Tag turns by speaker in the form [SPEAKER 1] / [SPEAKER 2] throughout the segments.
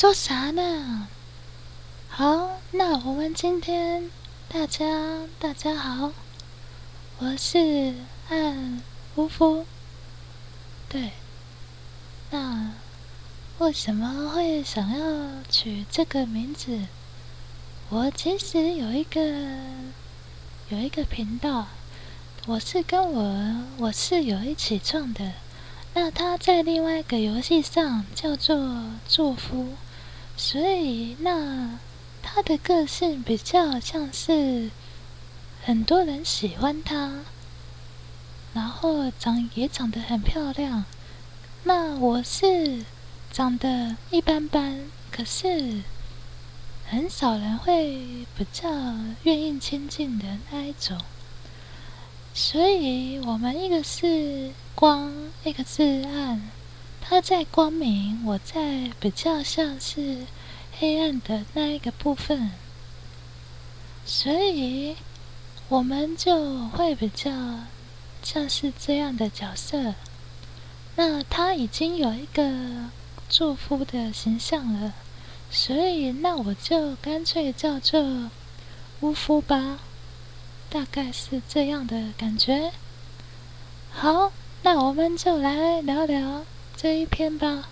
[SPEAKER 1] 说啥呢？好，那我们今天大家大家好，我是岸乌夫。对，那为什么会想要取这个名字？我其实有一个有一个频道，我是跟我我室友一起创的。那他在另外一个游戏上叫做祝福。所以，那他的个性比较像是很多人喜欢他，然后长也长得很漂亮。那我是长得一般般，可是很少人会比较愿意亲近的那一种。所以我们一个是光，一个是暗。他在光明，我在比较像是黑暗的那一个部分，所以我们就会比较像是这样的角色。那他已经有一个祝福的形象了，所以那我就干脆叫做巫夫吧，大概是这样的感觉。好，那我们就来聊聊。这一篇吧，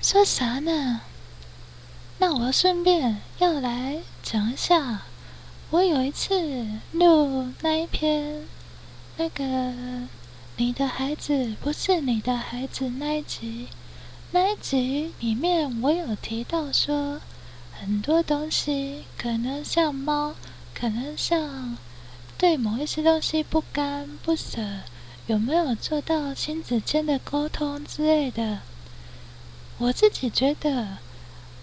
[SPEAKER 1] 说啥呢？那我顺便要来讲一下，我有一次录那一篇，那个你的孩子不是你的孩子那一集，那一集里面我有提到说，很多东西可能像猫，可能像对某一些东西不甘不舍。有没有做到亲子间的沟通之类的？我自己觉得，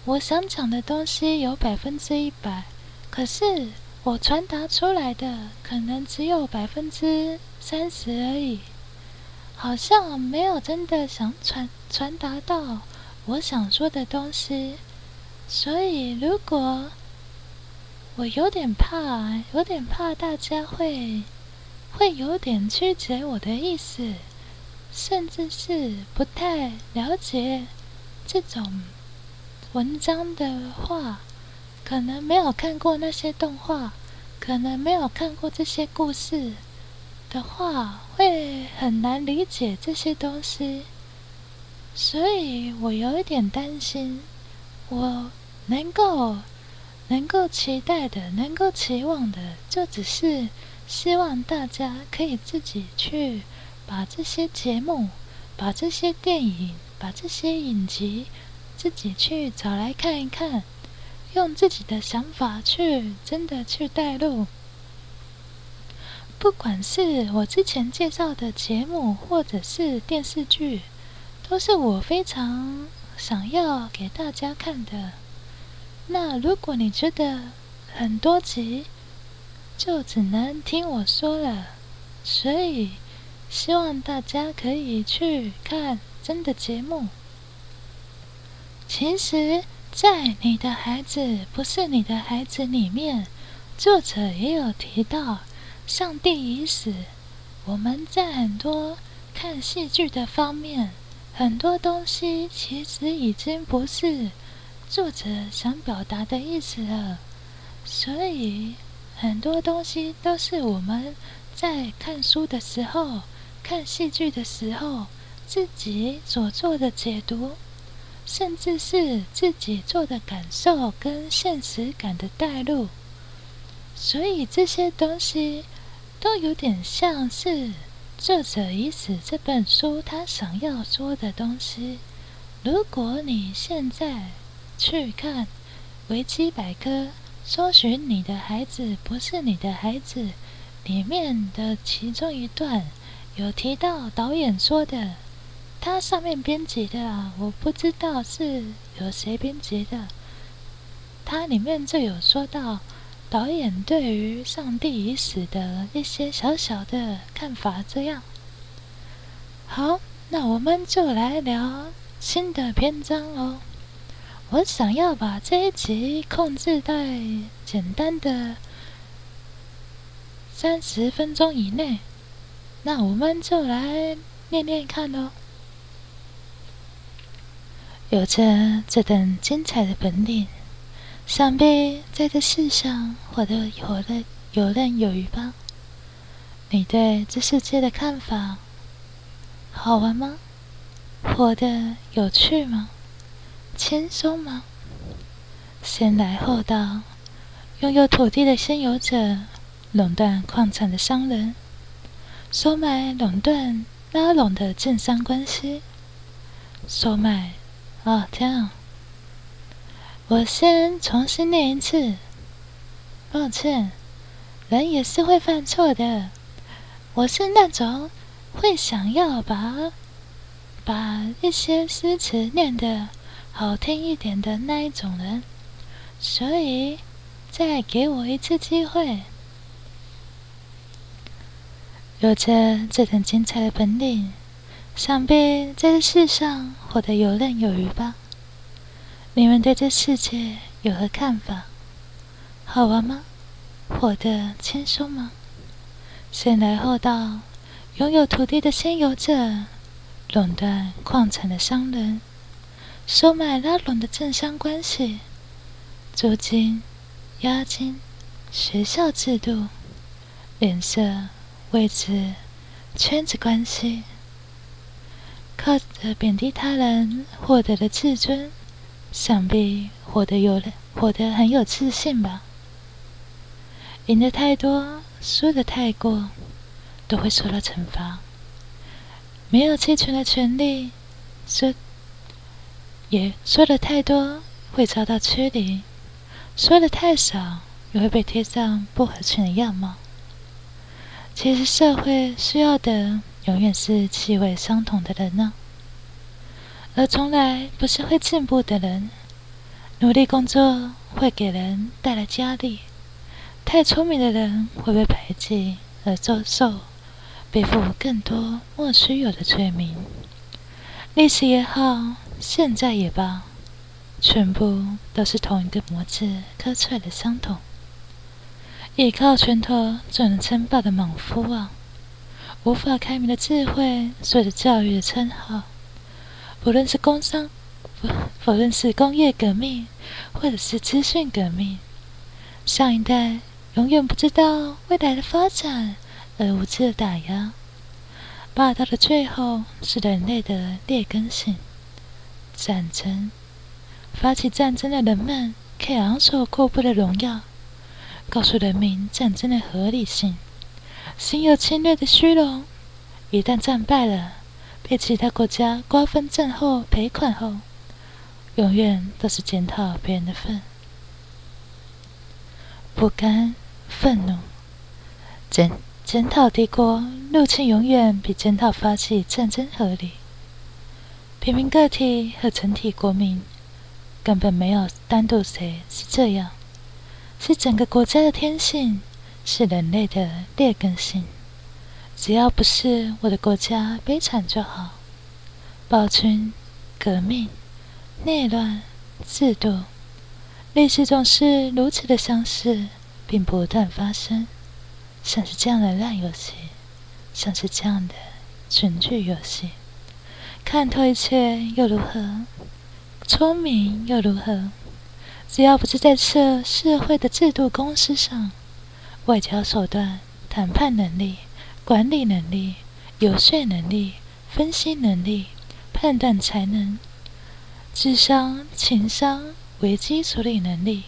[SPEAKER 1] 我想讲的东西有百分之一百，可是我传达出来的可能只有百分之三十而已，好像没有真的想传传达到我想说的东西。所以，如果我有点怕，有点怕大家会。会有点曲解我的意思，甚至是不太了解这种文章的话，可能没有看过那些动画，可能没有看过这些故事的话，会很难理解这些东西。所以我有一点担心，我能够能够期待的，能够期望的，就只是。希望大家可以自己去把这些节目、把这些电影、把这些影集自己去找来看一看，用自己的想法去真的去带入。不管是我之前介绍的节目，或者是电视剧，都是我非常想要给大家看的。那如果你觉得很多集，就只能听我说了，所以希望大家可以去看真的节目。其实，在你的孩子不是你的孩子里面，作者也有提到，上帝已死。我们在很多看戏剧的方面，很多东西其实已经不是作者想表达的意思了，所以。很多东西都是我们在看书的时候、看戏剧的时候自己所做的解读，甚至是自己做的感受跟现实感的带入。所以这些东西都有点像是《作者已死》这本书他想要说的东西。如果你现在去看维基百科。搜寻你的孩子不是你的孩子，里面的其中一段有提到导演说的，他上面编辑的，我不知道是有谁编辑的。它里面就有说到导演对于上帝已死的一些小小的看法。这样，好，那我们就来聊新的篇章哦。我想要把这一集控制在简单的三十分钟以内，那我们就来念念看喽。有着这等精彩的本领，想必在这世上活得游刃游刃有余吧？你对这世界的看法好玩吗？活得有趣吗？轻松吗？先来后到，拥有土地的先有者，垄断矿产的商人，收买垄断拉拢的政商关系，收买。哦，天啊！我先重新念一次。抱歉，人也是会犯错的。我是那种会想要把把一些诗词念得好听一点的那一种人，所以再给我一次机会。有着这等精彩的本领。想必在这世上活得游刃有余吧？你们对这世界有何看法？好玩吗？活得轻松吗？先来后到，拥有土地的先有者，垄断矿产的商人，收买拉拢的政商关系，租金、押金、学校制度、脸色、位置、圈子关系。靠着贬低他人获得的自尊，想必活得有，活得很有自信吧？赢的太多，输的太过，都会受到惩罚。没有弃权的权利，说也说的太多，会遭到驱离；说的太少，也会被贴上不合群的样貌。其实社会需要的。永远是气味相同的人呢，而从来不是会进步的人。努力工作会给人带来压力，太聪明的人会被排挤而遭受背负更多莫须有的罪名。历史也好，现在也罢，全部都是同一个模子刻出来的相同。依靠拳头就能称霸的莽夫啊！无法开明的智慧，随着教育的称号，不论是工商，不，不论是工业革命，或者是资讯革命，上一代永远不知道未来的发展，而无知的打压，霸道的最后是人类的劣根性。战争，发起战争的人们可以昂首阔步的荣耀，告诉人民战争的合理性。心有侵略的虚荣，一旦战败了，被其他国家瓜分战后赔款后，永远都是检讨别人的份。不甘、愤怒、检检讨敌国入侵，永远比检讨发起战争合理。平民个体和整体国民根本没有单独谁是这样，是整个国家的天性。是人类的劣根性，只要不是我的国家悲惨就好。暴君、革命、内乱、制度，历史总是如此的相似，并不断发生。像是这样的烂游戏，像是这样的群剧游戏，看透一切又如何？聪明又如何？只要不是在这社会的制度公司上。外交手段、谈判能力、管理能力、游说能力、分析能力、判断才能、智商、情商、危机处理能力，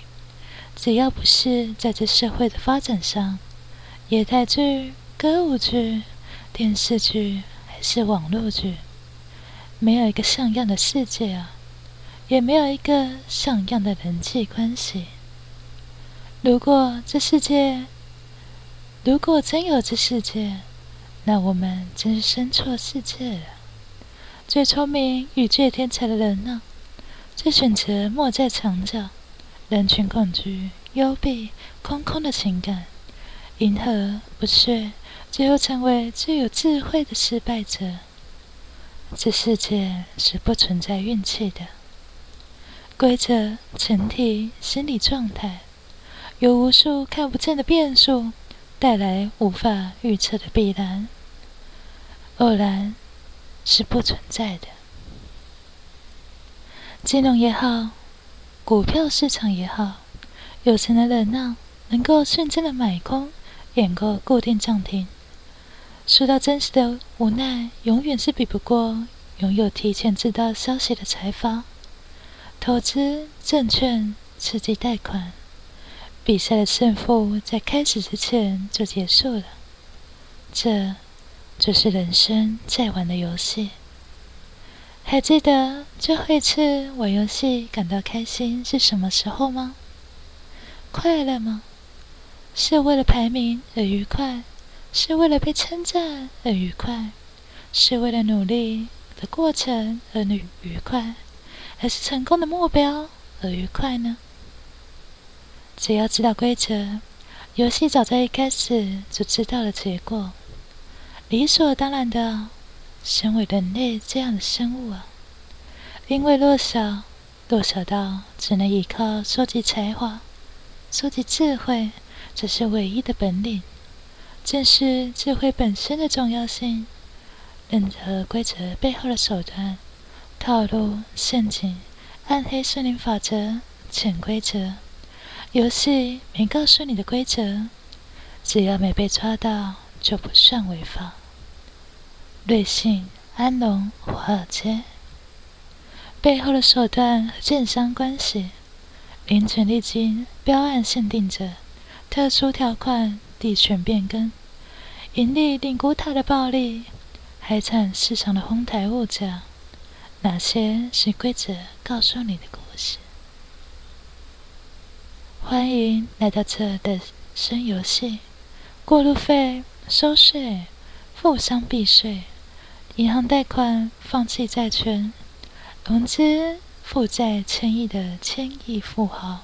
[SPEAKER 1] 只要不是在这社会的发展上，野台剧、歌舞剧、电视剧还是网络剧，没有一个像样的世界啊，也没有一个像样的人际关系。如果这世界，如果真有这世界，那我们真是生错世界了。最聪明与最天才的人呢，最选择莫在墙角，人群恐惧、幽闭、空空的情感，迎合不屑，最后成为最有智慧的失败者。这世界是不存在运气的，规则、前提、心理状态，有无数看不见的变数。带来无法预测的必然，偶然是不存在的。金融也好，股票市场也好，有钱的人呢，能够瞬间的买空，演过固定涨停。说到真实的无奈，永远是比不过拥有提前知道消息的财阀。投资证券、刺激贷款，比赛的胜负在开始之前就结束了。这，就是人生在玩的游戏。还记得最后一次玩游戏感到开心是什么时候吗？快乐吗？是为了排名而愉快？是为了被称赞而愉快，是为了努力的过程而愉愉快，还是成功的目标而愉快呢？只要知道规则，游戏早在一开始就知道了结果，理所当然的，身为人类这样的生物啊，因为弱小，弱小到只能依靠收集才华、收集智慧，这是唯一的本领。正是智慧本身的重要性。任何规则背后的手段、套路、陷阱、暗黑森林法则、潜规则，游戏没告诉你的规则，只要没被抓到，就不算违法。瑞幸、安龙、华尔街背后的手段和建商关系，零权利金、标案限定者、特殊条款。地权变更，盈利令估它的暴利，海产市场的哄抬物价，哪些是规则告诉你的故事？欢迎来到这的生游戏，过路费收税，富商避税，银行贷款放弃债权，融资负债千亿的千亿富豪，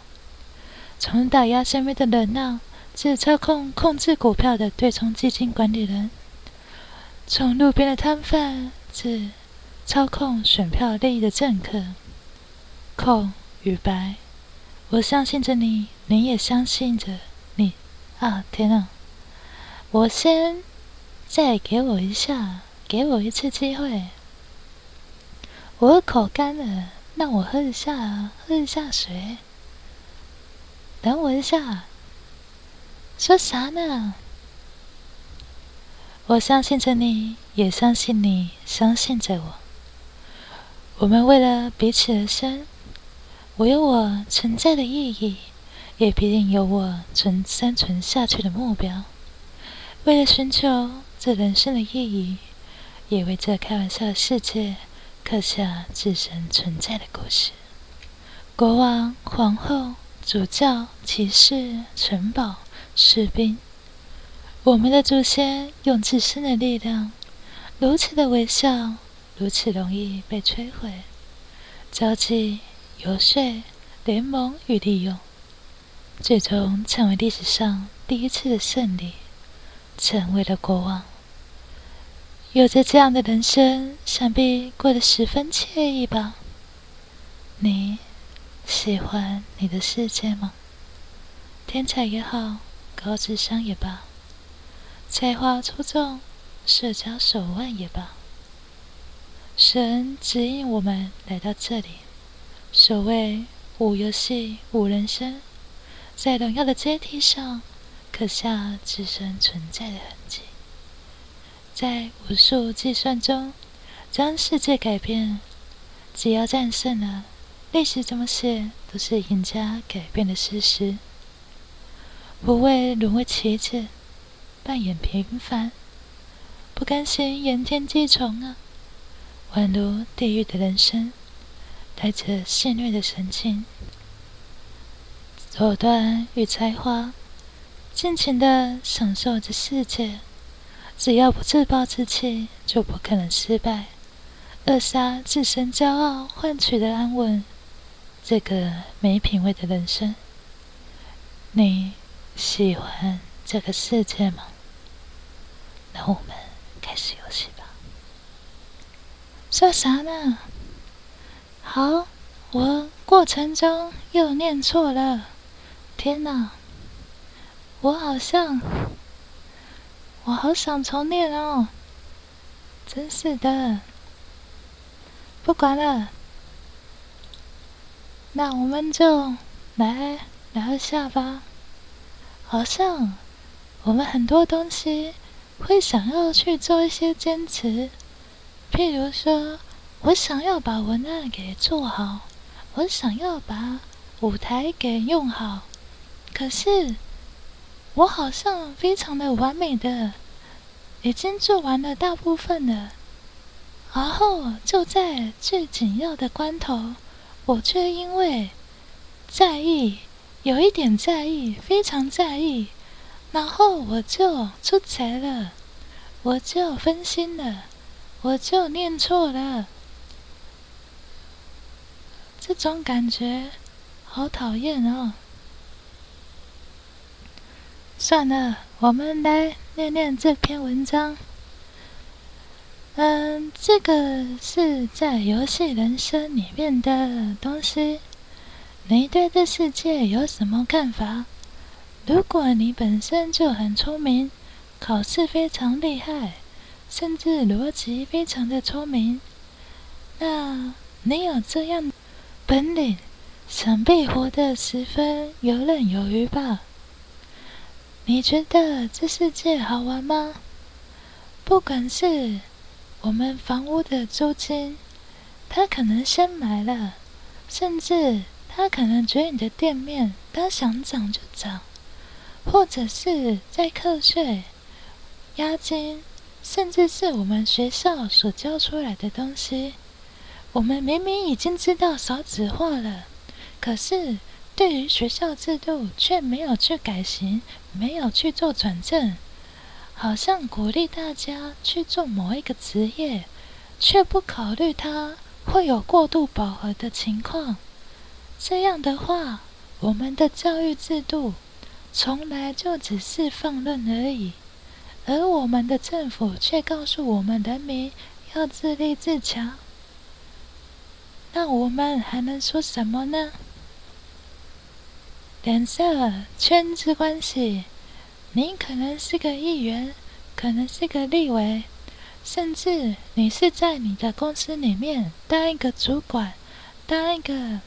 [SPEAKER 1] 从打压身边的人呐。是操控控制股票的对冲基金管理人，从路边的摊贩至操控选票利益的政客，空与白，我相信着你，你也相信着你。啊，天啊！我先再给我一下，给我一次机会。我口干了，让我喝一下，喝一下水。等我一下。说啥呢？我相信着你，也相信你相信着我。我们为了彼此而生，我有我存在的意义，也必定有我存生存下去的目标。为了寻求这人生的意义，也为这开玩笑的世界刻下自身存在的故事。国王、皇后、主教、骑士、城堡。士兵，我们的祖先用自身的力量，如此的微笑，如此容易被摧毁。交际、游说、联盟与利用，最终成为历史上第一次的胜利，成为了国王。有着这样的人生，想必过得十分惬意吧？你喜欢你的世界吗？天才也好。高智商也罢，才华出众、社交手腕也罢，神指引我们来到这里。所谓无游戏无人生，在荣耀的阶梯上刻下自身存在的痕迹，在无数计算中将世界改变。只要战胜了，历史怎么写都是赢家改变的事实。不为沦为棋子，扮演平凡，不甘心言天计从啊！宛如地狱的人生，带着戏谑的神情，手段与才华，尽情的享受着世界。只要不自暴自弃，就不可能失败。扼杀自身骄傲换取的安稳，这个没品味的人生，你。喜欢这个世界吗？那我们开始游戏吧。说啥呢？好，我过程中又念错了。天哪！我好像……我好想重念哦。真是的。不管了。那我们就来聊一下吧。好像我们很多东西会想要去做一些坚持，譬如说，我想要把文案给做好，我想要把舞台给用好，可是我好像非常的完美的已经做完了大部分了。然后就在最紧要的关头，我却因为在意，有一点在意，非常在意，然后我就出错了，我就分心了，我就念错了，这种感觉好讨厌哦。算了，我们来念念这篇文章。嗯，这个是在游戏人生里面的东西。你对这世界有什么看法？如果你本身就很聪明，考试非常厉害，甚至逻辑非常的聪明，那你有这样本领，想必活得十分游刃有余吧？你觉得这世界好玩吗？不管是我们房屋的租金，他可能先买了，甚至他可能觉得你的店面他想涨就涨，或者是在课税、押金，甚至是我们学校所教出来的东西，我们明明已经知道少子化了，可是对于学校制度却没有去改型，没有去做转正。好像鼓励大家去做某一个职业，却不考虑它会有过度饱和的情况。这样的话，我们的教育制度从来就只是放任而已，而我们的政府却告诉我们人民要自立自强。那我们还能说什么呢？脸色圈子关系。你可能是个议员，可能是个立委，甚至你是在你的公司里面当一个主管，当一个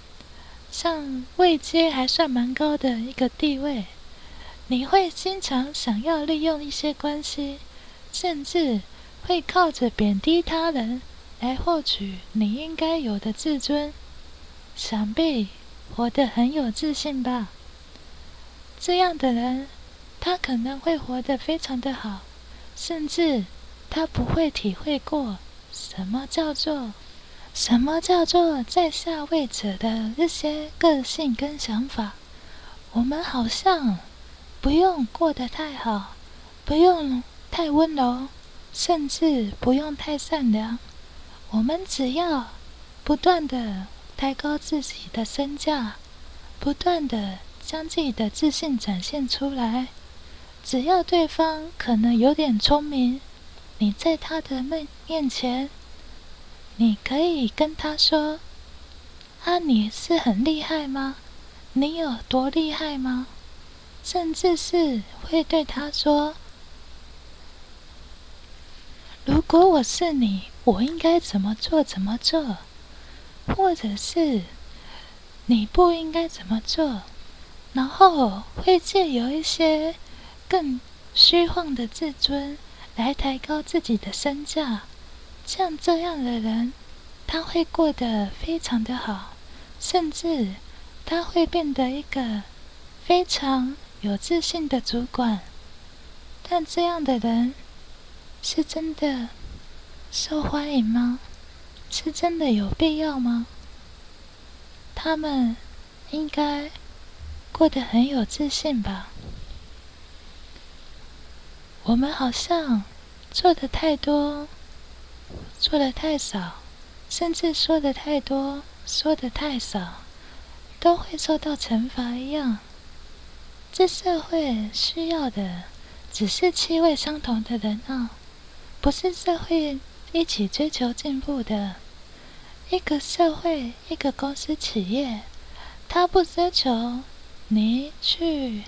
[SPEAKER 1] 像位阶还算蛮高的一个地位，你会经常想要利用一些关系，甚至会靠着贬低他人来获取你应该有的自尊，想必活得很有自信吧？这样的人。他可能会活得非常的好，甚至他不会体会过什么叫做什么叫做在下位者的一些个性跟想法。我们好像不用过得太好，不用太温柔，甚至不用太善良。我们只要不断的抬高自己的身价，不断的将自己的自信展现出来。只要对方可能有点聪明，你在他的面面前，你可以跟他说：“啊，你是很厉害吗？你有多厉害吗？”甚至是会对他说：“如果我是你，我应该怎么做？怎么做？或者是你不应该怎么做？”然后会借由一些。更虚晃的自尊来抬高自己的身价，像这样的人，他会过得非常的好，甚至他会变得一个非常有自信的主管。但这样的人是真的受欢迎吗？是真的有必要吗？他们应该过得很有自信吧。我们好像做的太多，做的太少，甚至说的太多，说的太少，都会受到惩罚一样。这社会需要的只是气味相同的人啊，不是社会一起追求进步的。一个社会，一个公司企业，他不奢求你去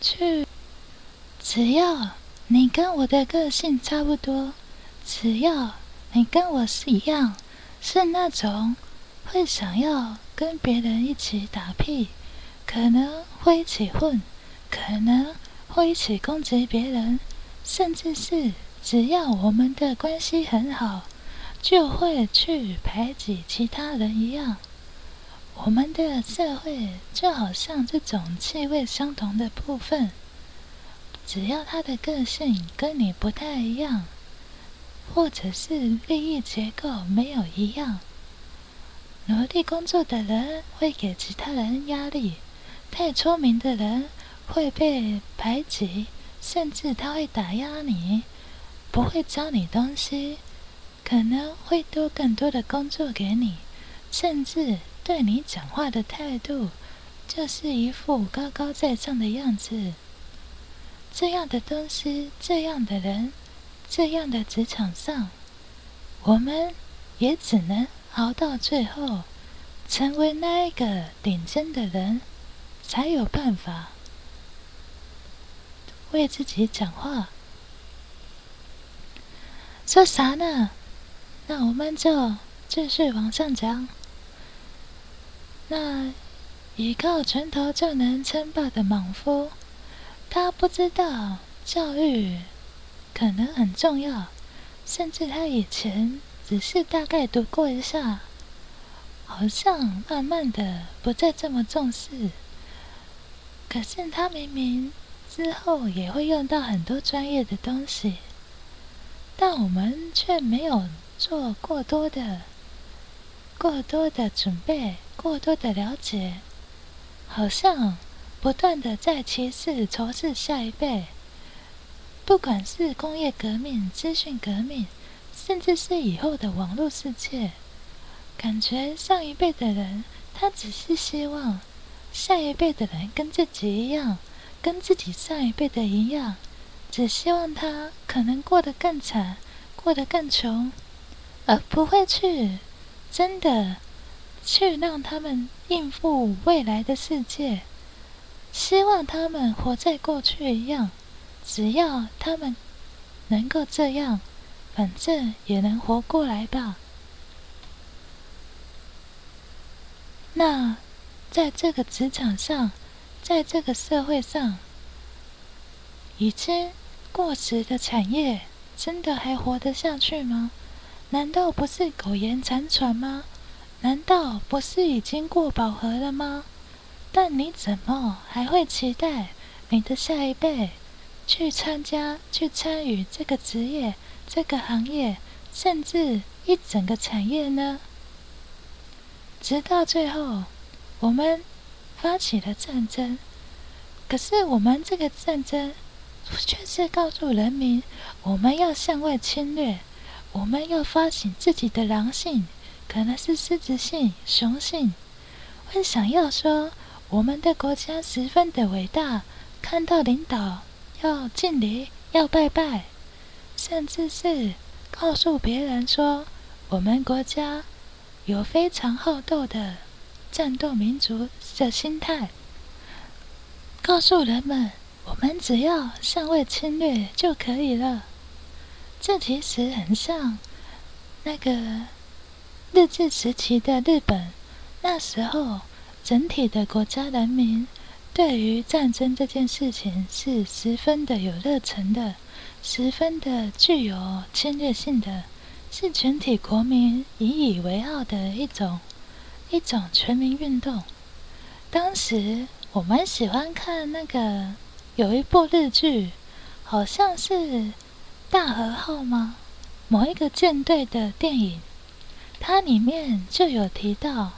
[SPEAKER 1] 去。只要你跟我的个性差不多，只要你跟我是一样，是那种会想要跟别人一起打屁，可能会一起混，可能会一起攻击别人，甚至是只要我们的关系很好，就会去排挤其他人一样。我们的社会就好像这种气味相同的部分，只要他的个性跟你不太一样，或者是利益结构没有一样。努力工作的人会给其他人压力，太聪明的人会被排挤，甚至他会打压你，不会教你东西，可能会多更多的工作给你，甚至对你讲话的态度就是一副高高在上的样子。这样的东西，这样的人，这样的职场上，我们也只能。熬到最后，成为那一个顶尖的人，才有办法为自己讲话。说啥呢？那我们就继续往上讲。那依靠拳头就能称霸的莽夫，他不知道教育可能很重要，甚至他以前。只是大概读过一下，好像慢慢的不再这么重视。可是他明明之后也会用到很多专业的东西，但我们却没有做过多的、过多的准备、过多的了解，好像不断的在歧视、仇视下一辈。不管是工业革命、资讯革命。甚至是以后的网络世界，感觉上一辈的人，他只是希望下一辈的人跟自己一样，跟自己上一辈的一样，只希望他可能过得更惨，过得更穷，而不会去真的去让他们应付未来的世界，希望他们活在过去一样，只要他们能够这样。反正也能活过来吧。那在这个职场上，在这个社会上，已经过时的产业，真的还活得下去吗？难道不是苟延残喘吗？难道不是已经过饱和了吗？但你怎么还会期待你的下一辈去参加、去参与这个职业？这个行业，甚至一整个产业呢？直到最后，我们发起了战争。可是，我们这个战争却是告诉人民：我们要向外侵略，我们要发醒自己的狼性，可能是狮子性、雄性，会想要说我们的国家十分的伟大，看到领导要敬礼、要拜拜。甚至是告诉别人说，我们国家有非常好斗的战斗民族的心态，告诉人们，我们只要向外侵略就可以了。这其实很像那个日治时期的日本，那时候整体的国家人民对于战争这件事情是十分的有热忱的。十分的具有侵略性的，是全体国民引以为傲的一种一种全民运动。当时我蛮喜欢看那个有一部日剧，好像是大和号吗？某一个舰队的电影，它里面就有提到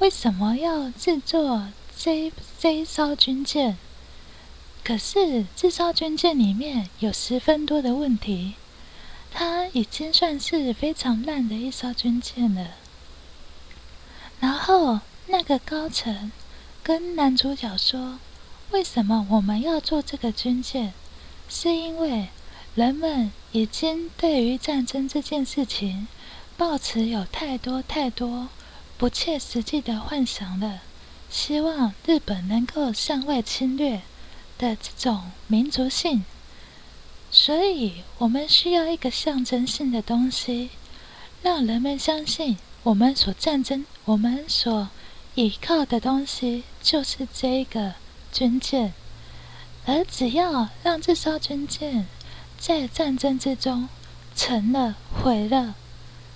[SPEAKER 1] 为什么要制作这这艘军舰。可是，这艘军舰里面有十分多的问题，它已经算是非常烂的一艘军舰了。然后，那个高层跟男主角说：“为什么我们要做这个军舰？是因为人们已经对于战争这件事情，抱持有太多太多不切实际的幻想了，希望日本能够向外侵略。”的这种民族性，所以我们需要一个象征性的东西，让人们相信我们所战争、我们所依靠的东西就是这个军舰，而只要让这艘军舰在战争之中沉了、毁了，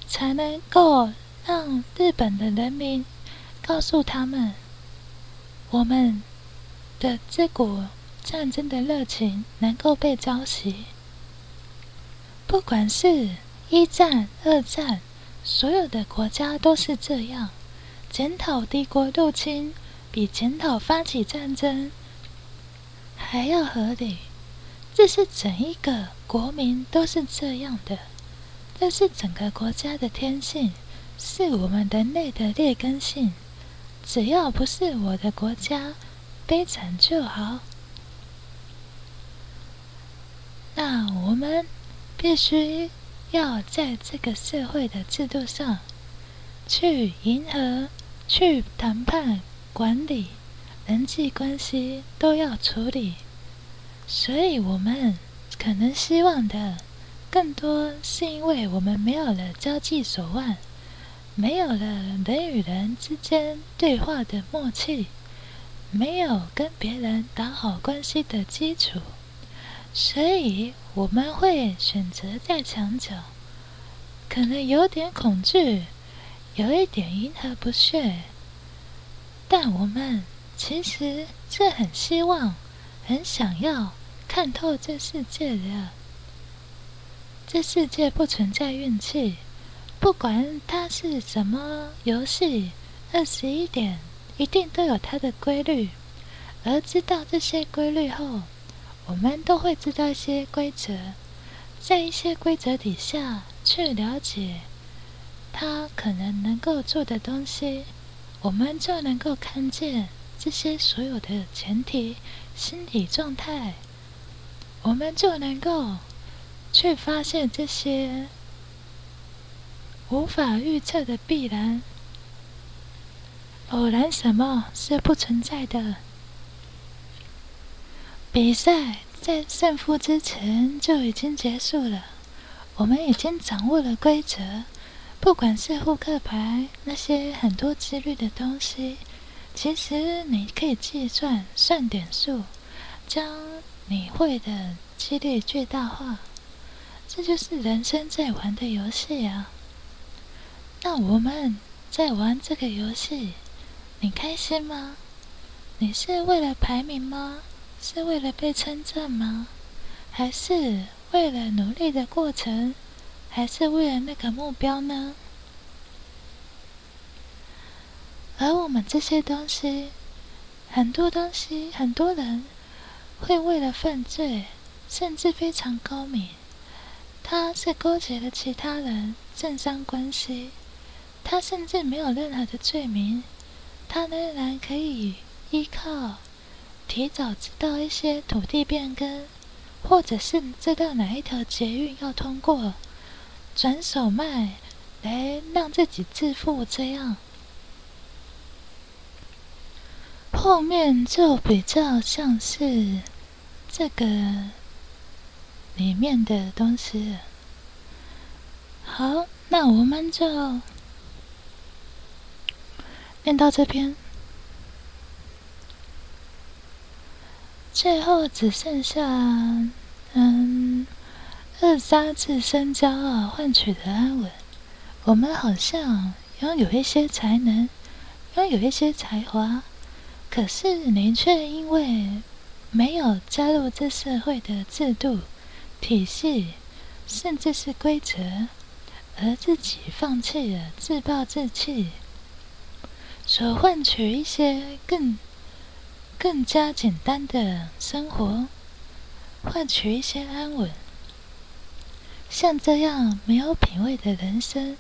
[SPEAKER 1] 才能够让日本的人民告诉他们，我们的这股战争的热情能够被浇熄。不管是一战、二战，所有的国家都是这样。检讨帝国入侵，比检讨发起战争还要合理。这是整一个国民都是这样的，这是整个国家的天性，是我们人类的劣根性。只要不是我的国家悲惨就好。那我们。必须要在这个社会的制度上去迎合、去谈判、管理人际关系，都要处理。所以，我们可能希望的更多，是因为我们没有了交际手腕，没有了人与人之间对话的默契，没有跟别人打好关系的基础。所以我们会选择在墙角，可能有点恐惧，有一点迎合不屑，但我们其实是很希望、很想要看透这世界的。这世界不存在运气，不管它是什么游戏，二十一点一定都有它的规律，而知道这些规律后。我们都会知道一些规则，在一些规则底下去了解他可能能够做的东西，我们就能够看见这些所有的前提、心理状态，我们就能够去发现这些无法预测的必然。偶然什么是不存在的？比赛在胜负之前就已经结束了，我们已经掌握了规则。不管是扑克牌那些很多几率的东西，其实你可以计算算点数，将你会的几率最大化。这就是人生在玩的游戏啊！那我们在玩这个游戏，你开心吗？你是为了排名吗？是为了被称赞吗？还是为了努力的过程？还是为了那个目标呢？而我们这些东西，很多东西，很多人会为了犯罪，甚至非常高明，他是勾结了其他人，政商关系，他甚至没有任何的罪名，他仍然可以依靠。提早知道一些土地变更，或者是知道哪一条捷运要通过，转手卖来让自己致富，这样后面就比较像是这个里面的东西。好，那我们就念到这边。最后只剩下，嗯，二三自身骄傲换取的安稳。我们好像拥有一些才能，拥有一些才华，可是你却因为没有加入这社会的制度、体系，甚至是规则，而自己放弃了，自暴自弃，所换取一些更。更加简单的生活，换取一些安稳。像这样没有品味的人生，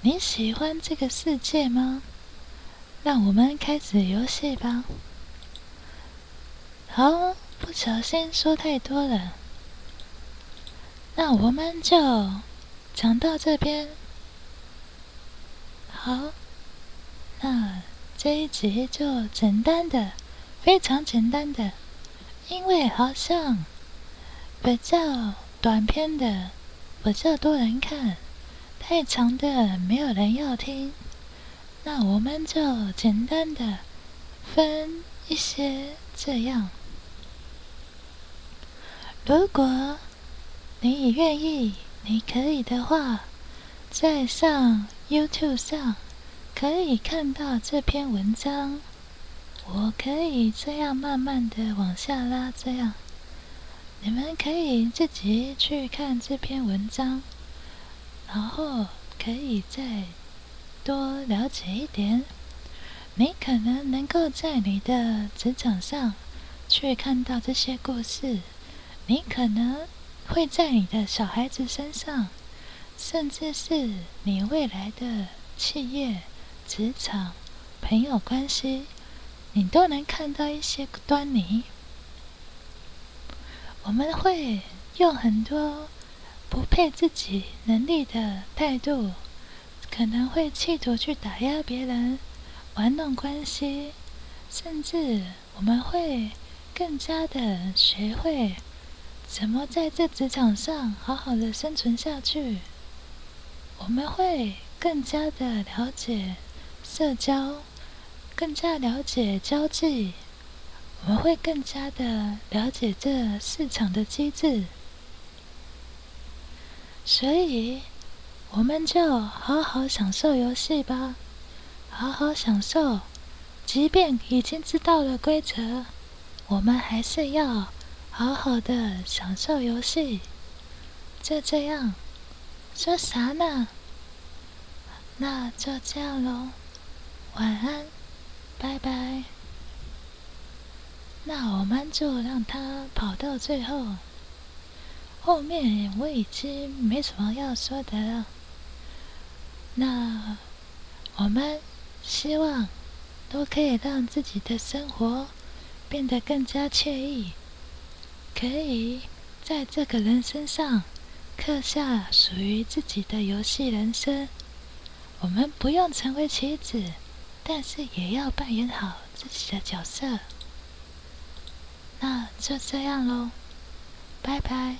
[SPEAKER 1] 你喜欢这个世界吗？让我们开始游戏吧。好，不小心说太多了，那我们就讲到这边。好，那这一集就简单的。非常简单的，因为好像比较短篇的比较多人看，太长的没有人要听。那我们就简单的分一些这样。如果你愿意，你可以的话，在上 YouTube 上可以看到这篇文章。我可以这样慢慢的往下拉，这样你们可以自己去看这篇文章，然后可以再。多了解一点，你可能能够在你的职场上去看到这些故事。你可能会在你的小孩子身上，甚至是你未来的企业、职场、朋友关系，你都能看到一些端倪。我们会用很多不配自己能力的态度。可能会企图去打压别人，玩弄关系，甚至我们会更加的学会怎么在这职场上好好的生存下去。我们会更加的了解社交，更加了解交际，我们会更加的了解这市场的机制，所以。我们就好好享受游戏吧，好好享受。即便已经知道了规则，我们还是要好好的享受游戏。就这样，说啥呢？那就这样喽，晚安，拜拜。那我们就让他跑到最后，后面我已经没什么要说的了。那我们希望都可以让自己的生活变得更加惬意，可以在这个人身上刻下属于自己的游戏人生。我们不用成为棋子，但是也要扮演好自己的角色。那就这样喽，拜拜。